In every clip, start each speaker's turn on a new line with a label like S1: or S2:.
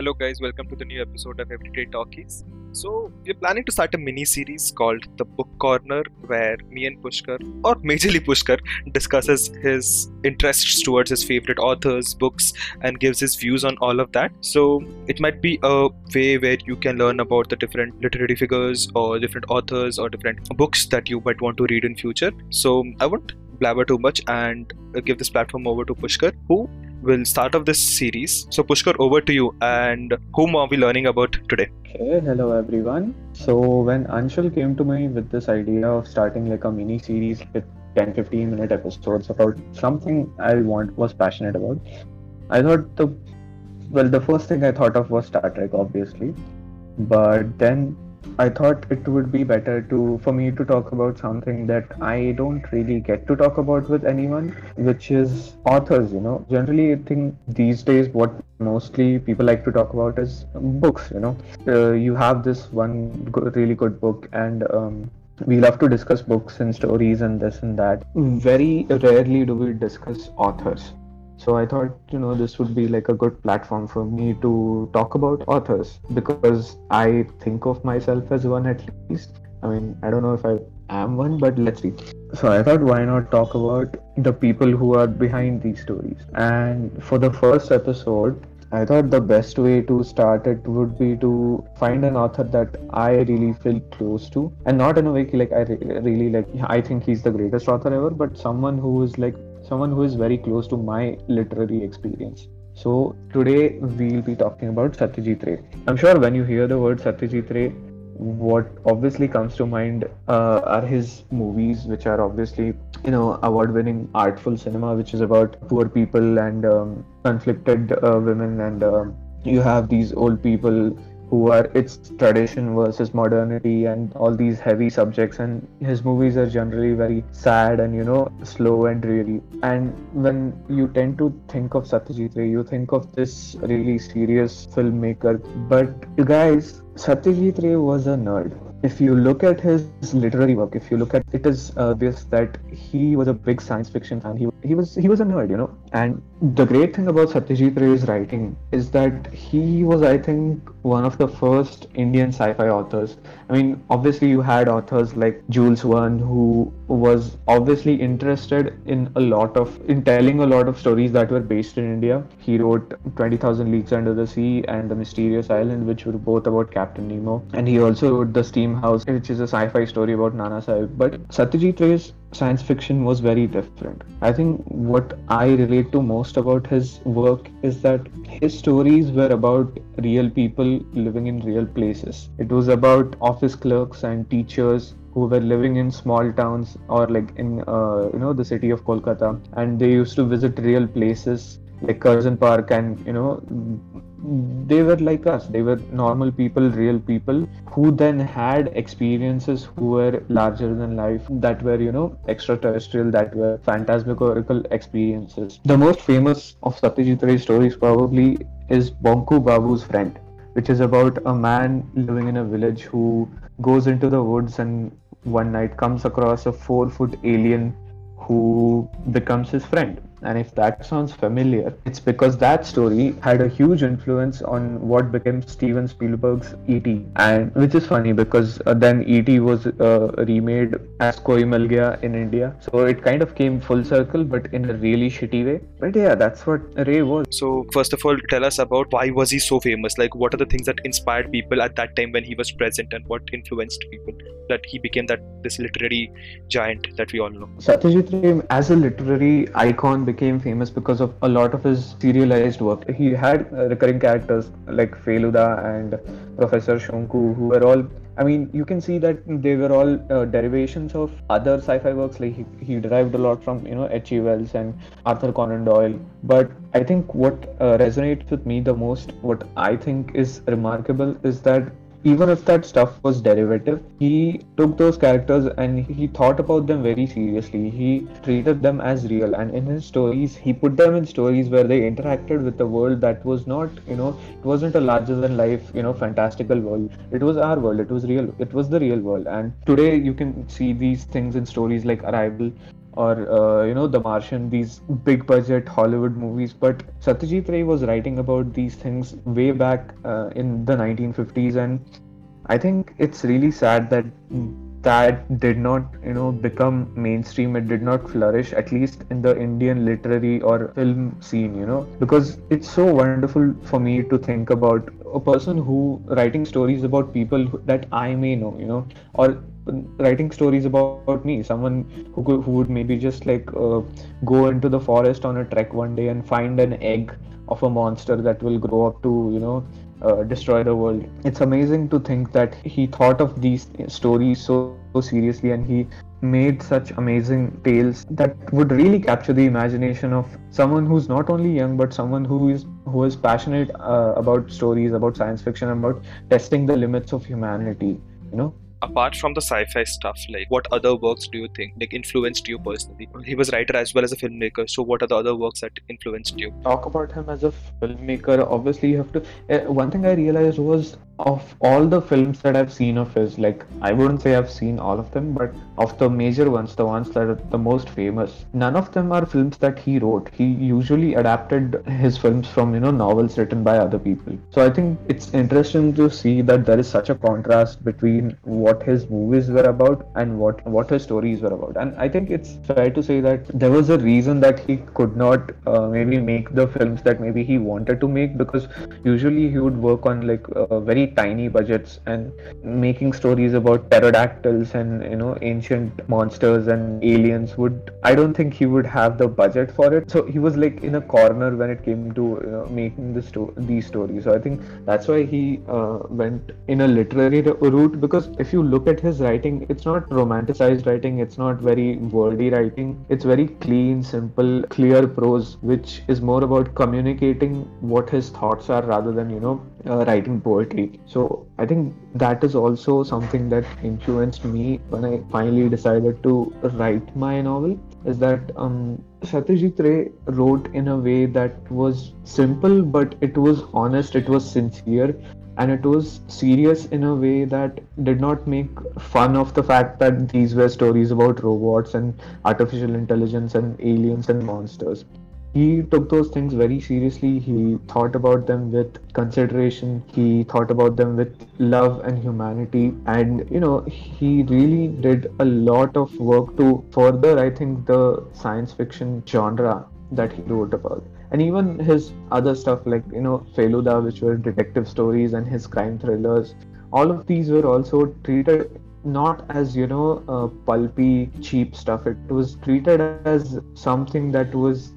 S1: Hello, guys, welcome to the new episode of Everyday Talkies. So, we're planning to start a mini series called The Book Corner, where me and Pushkar, or majorly Pushkar, discusses his interests towards his favorite authors, books, and gives his views on all of that. So, it might be a way where you can learn about the different literary figures, or different authors, or different books that you might want to read in future. So, I won't blabber too much and give this platform over to Pushkar, who will start off this series. So, Pushkar, over to you. And whom are we learning about today?
S2: Okay, hello everyone. So, when Anshul came to me with this idea of starting like a mini series with 10 15 minute episodes about something I want was passionate about, I thought the well, the first thing I thought of was Star Trek, obviously. But then I thought it would be better to for me to talk about something that I don't really get to talk about with anyone, which is authors. You know, generally I think these days what mostly people like to talk about is books. You know, uh, you have this one really good book and. Um, we love to discuss books and stories and this and that. Very rarely do we discuss authors. So I thought, you know, this would be like a good platform for me to talk about authors because I think of myself as one at least. I mean, I don't know if I am one, but let's see. So I thought, why not talk about the people who are behind these stories? And for the first episode, I thought the best way to start it would be to find an author that I really feel close to, and not in a way like I re- really like. I think he's the greatest author ever, but someone who is like someone who is very close to my literary experience. So today we'll be talking about Satyajit Ray. I'm sure when you hear the word Satyajit Ray, what obviously comes to mind uh, are his movies, which are obviously you know award-winning artful cinema, which is about poor people and um, conflicted uh, women, and um, you have these old people who are its tradition versus modernity and all these heavy subjects and his movies are generally very sad and you know slow and dreary and when you tend to think of satyajit ray you think of this really serious filmmaker but you guys satyajit ray was a nerd if you look at his literary work, if you look at it is obvious that he was a big science fiction fan. He, he was he was a nerd, you know. And the great thing about Satyajit Ray's writing is that he was, I think, one of the first Indian sci-fi authors. I mean, obviously you had authors like Jules Verne who was obviously interested in a lot of in telling a lot of stories that were based in India. He wrote 20,000 Leagues Under the Sea and The Mysterious Island, which were both about Captain Nemo. And he also wrote The Steam House, which is a sci-fi story about Nana Sahib. But Satyajit Ray's science fiction was very different. I think what I relate to most about his work is that his stories were about real people living in real places. It was about office clerks and teachers who were living in small towns or like in uh, you know the city of Kolkata and they used to visit real places like Curzon Park and you know they were like us. They were normal people real people who then had experiences who were larger than life that were you know extraterrestrial that were phantasmagorical experiences. The most famous of satyajit ray's stories probably is bonku babu's friend which is about a man living in a village who goes into the woods and one night comes across a four foot alien who becomes his friend and if that sounds familiar, it's because that story had a huge influence on what became Steven Spielberg's E.T. And which is funny because uh, then E.T. was uh, remade as Koi Mil Gaya in India. So it kind of came full circle, but in a really shitty way. But yeah, that's what Ray was.
S1: So, first of all, tell us about why was he so famous? Like, what are the things that inspired people at that time when he was present, and what influenced people that he became that this literary giant that we all know?
S2: Satyajit Ray, as a literary icon, became famous because of a lot of his serialized work. He had uh, recurring characters like Feluda and Professor Shonku, who were all I mean, you can see that they were all uh, derivations of other sci-fi works. Like he, he derived a lot from you know H.G. Wells and Arthur Conan Doyle. But I think what uh, resonates with me the most, what I think is remarkable, is that even if that stuff was derivative, he took those characters and he thought about them very seriously. He treated them as real, and in his stories, he put them in stories where they interacted with the world that was not, you know, it wasn't a larger than life, you know, fantastical world. It was our world. It was real. It was the real world. And today, you can see these things in stories like Arrival, or uh, you know the martian these big budget hollywood movies but satyajit ray was writing about these things way back uh, in the 1950s and i think it's really sad that that did not you know become mainstream. It did not flourish at least in the indian literary or film scene you know because it's so wonderful for me to think about a person who writing stories about people that i may know you know or writing stories about, me someone who could, who would maybe just like uh, go into the forest on a trek one day and find an egg of a monster that will grow up to you know uh, destroy the world. It's amazing to think that he thought of these stories so, so seriously and he made such amazing tales that would really capture the imagination of someone who's not only young but someone who is who is passionate uh, about stories about science fiction about testing the limits of humanity you know
S1: apart from the sci-fi stuff like what other works do you think like influenced you personally? He was writer as well as a filmmaker so what are the other works that influenced you?
S2: Talk about him as a filmmaker obviously you have to uh, one thing i realized was of all the films that I've seen of his, like I wouldn't say I've seen all of them, but of the major ones, the ones that are the most famous, none of them are films that he wrote. He usually adapted his films from you know novels written by other people. So I think it's interesting to see that there is such a contrast between what his movies were about and what what his stories were about. And I think it's fair to say that there was a reason that he could not uh, maybe make the films that maybe he wanted to make because usually he would work on like uh, tiny budgets and making stories about pterodactyls and you know ancient monsters and aliens would I don't think he would have the budget for it. So he was like in a corner when it came to you know, making the sto- these stories. So I think that's why he uh, went in a literary route because if you look at his writing, it's not romanticized writing. It's not very wordy writing. It's very clean, simple, clear prose, which is more about communicating what his thoughts are rather than you know uh, writing poetry. So I think that is also something that influenced me when I finally decided to write my novel. Is that um, Satyajit Ray wrote in a way that was simple, but it was honest, it was sincere, and it was serious in a way that did not make fun of the fact that these were stories about robots and artificial intelligence and aliens and monsters he took those things very seriously. He thought about them with consideration. He thought about them with love and humanity. And, you know, he really did a lot of work to further, I think, the science fiction genre that he wrote about. And even his other stuff like, you know, Feluda, which were detective stories, and his crime thrillers, all of these were also treated not as you know uh, pulpy cheap stuff it was treated as something that was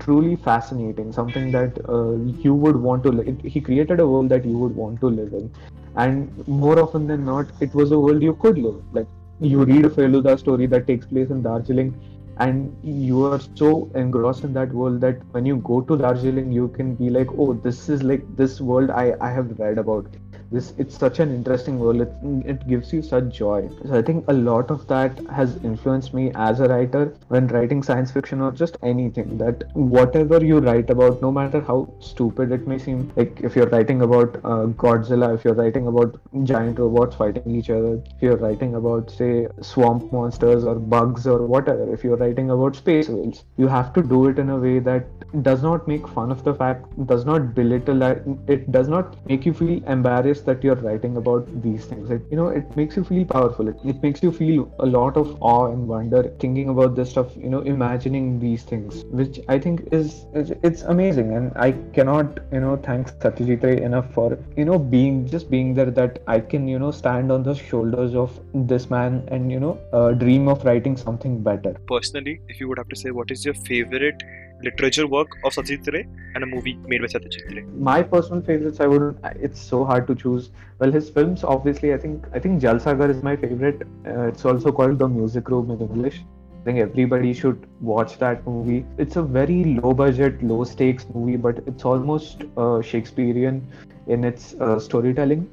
S2: truly fascinating, something that uh, you would want to. Li- he created a world that you would want to live in, and more often than not, it was a world you could live. Like you read a Feluda story that takes place in Darjeeling, and you are so engrossed in that world that when you go to Darjeeling, you can be like, oh, this is like this world I I have read about this it's such an interesting world. It, it gives you such joy. So i think a lot of that has influenced me as a writer when writing science fiction or just anything that whatever you write about no matter how stupid it may seem like if you're writing about uh, godzilla if you're writing about giant robots fighting each other if you're writing about say swamp monsters or bugs or whatever if you're writing about space whales you have to do it in a way that does not make fun of the fact does not belittle it does not make you feel embarrassed that you're writing about these things. It, you know it makes you feel powerful. It, it makes you feel a lot of awe and wonder thinking about this stuff you know imagining these things which i think is it's amazing. And i cannot you know thank satyajit ray enough for you know being just being there that i can you know stand on the shoulders of this man and you know uh, dream of writing something better.
S1: Personally if you would have to say what is your favorite literature work of Satyajit Ray and a movie made by Satyajit Ray?
S2: My personal favorites, I would. It's so hard to choose. Well, his films, obviously, I think I think Jalsaghar is my favorite. Uh, it's also called The Music Room in English. I think everybody should watch that movie. It's a very low budget, low stakes movie, but it's almost uh, Shakespearean in its uh, storytelling,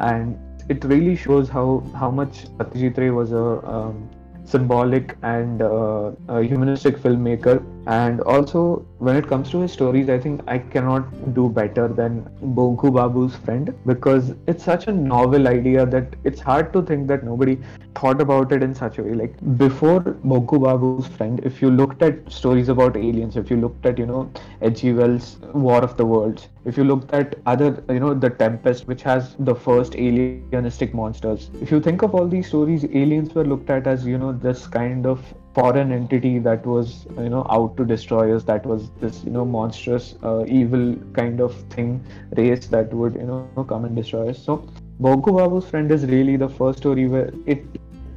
S2: and it really shows how how much Satyajit Ray was a um, symbolic and uh, humanistic filmmaker. And also, when it comes to his stories, I think I cannot do better than Bonku Babu's friend because it's such a novel idea that it's hard to think that nobody thought about it in such a way. Like before Bonku Babu's friend, if you looked at stories about aliens, if you looked at, you know, H.G. Wells' War of the Worlds, if you looked at other, you know, The Tempest, which has the first alienistic monsters, if you think of all these stories, aliens were looked at as, you know, this kind of foreign entity that was you know out to destroy us that was this you know monstrous uh, evil kind of thing race that would you know come and destroy us so Bonku Babu's friend is really the first story where it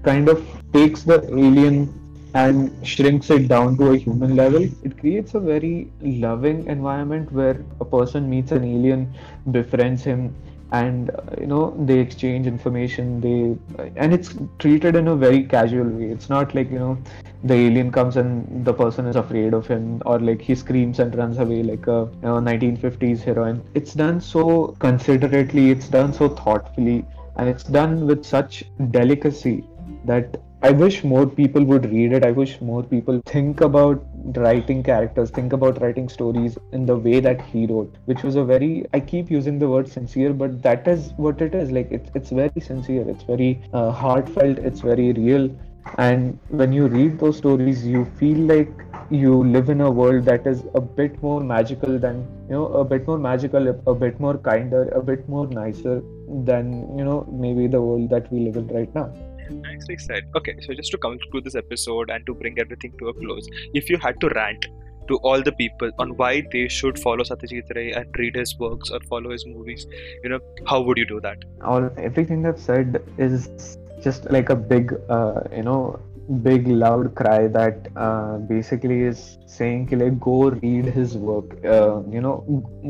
S2: kind of takes the alien and shrinks it down to a human level. It creates a very loving environment where a person meets an alien, befriends him, and uh, you know they exchange information they and it's treated in a very casual way it's not like you know the alien comes and the person is afraid of him or like he screams and runs away like a you know, 1950s heroine it's done so considerately it's done so thoughtfully and it's done with such delicacy that I wish more people would read it. I wish more people think about writing characters, think about writing stories in the way that he wrote, which was a very, I keep using the word sincere, but that is what it is. Like, it's, it's very sincere, it's very uh, heartfelt, it's very real. And when you read those stories, you feel like you live in a world that is a bit more magical than, you know, a bit more magical, a bit more kinder, a bit more nicer than, you know, maybe the world that we live in right now.
S1: Nicely said. Okay, so just to come conclude this episode and to bring everything to a close, if you had to rant to all the people on why they should follow Satyajit Ray and read his works or follow his movies, you know, how would you do that?
S2: All everything I've said is just like a big, uh, you know, big loud cry that uh, basically is saying like go read his work uh, you know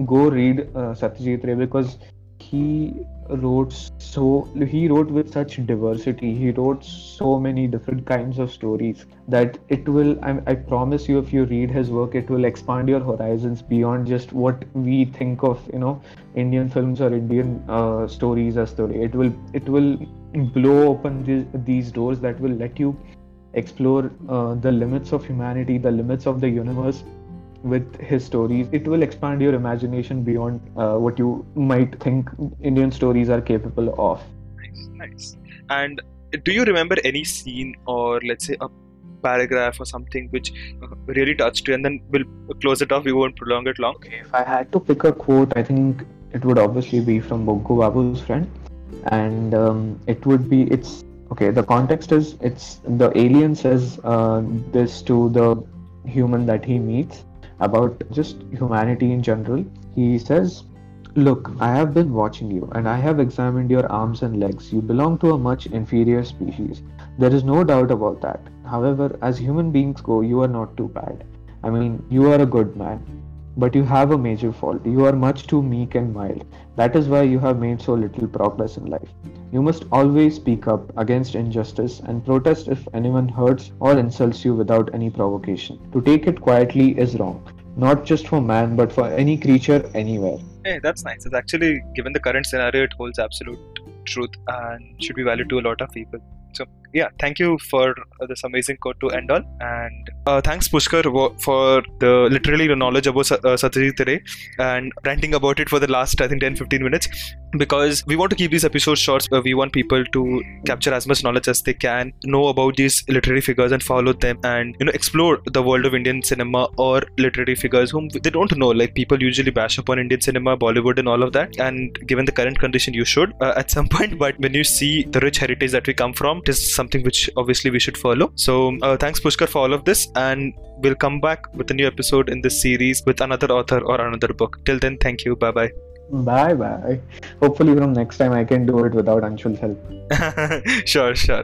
S2: go read uh, satyajit ray because he wrote so he wrote with such diversity. He wrote so many different kinds of stories that it will I, I, promise you if you read his work it will expand your horizons beyond just what we think of you know indian films or indian uh, stories as story it will it will blow open these, these doors that will let you explore uh, the limits of humanity the limits of the universe with his stories, it will expand your imagination beyond uh, what you might think Indian stories are capable of.
S1: Nice, nice. And do you remember any scene or let's say a paragraph or something which uh, really touched you? And then we'll close it off. We won't prolong it long.
S2: Okay, if I had to pick a quote, I think it would obviously be from Bonku Babu's friend, and um, it would be it's okay. The context is it's the alien says uh, this to the human that he meets about just humanity in general. He says, Look, I have been watching you and I have examined your arms and legs. You belong to a much inferior species. There is no doubt about that. However, as human beings go, you are not too bad. I mean, you are a good man. But you have a major fault. You are much too meek and mild. That is why you have made so little progress in life. You must always speak up against injustice and protest if anyone hurts or insults you without any provocation. To take it quietly is wrong, not just for man but for any creature anywhere.
S1: Hey, that's nice. It's actually, given the current scenario, it holds absolute truth and should be valued to a lot of people. Yeah, thank you for this amazing quote to end on, and uh, thanks Pushkar for the literally the knowledge about uh, Satyajit Ray and ranting about it for the last I think 10-15 minutes because we want to keep these episodes short. Uh, we want people to capture as much knowledge as they can, know about these literary figures and follow them, and you know explore the world of Indian cinema or literary figures whom they don't know. Like people usually bash upon Indian cinema, Bollywood, and all of that. And given the current condition, you should uh, at some point. But when you see the rich heritage that we come from, it is something which obviously we should follow. So uh, thanks Pushkar for all of this, and we'll come back with a new episode in this series with another author or another book. Till then, thank you. Bye bye.
S2: Bye bye. Hopefully, from next time, I can do it without Anshul's help.
S1: sure, sure.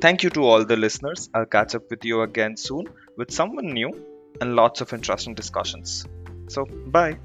S1: Thank you to all the listeners. I'll catch up with you again soon with someone new and lots of interesting discussions. So, bye.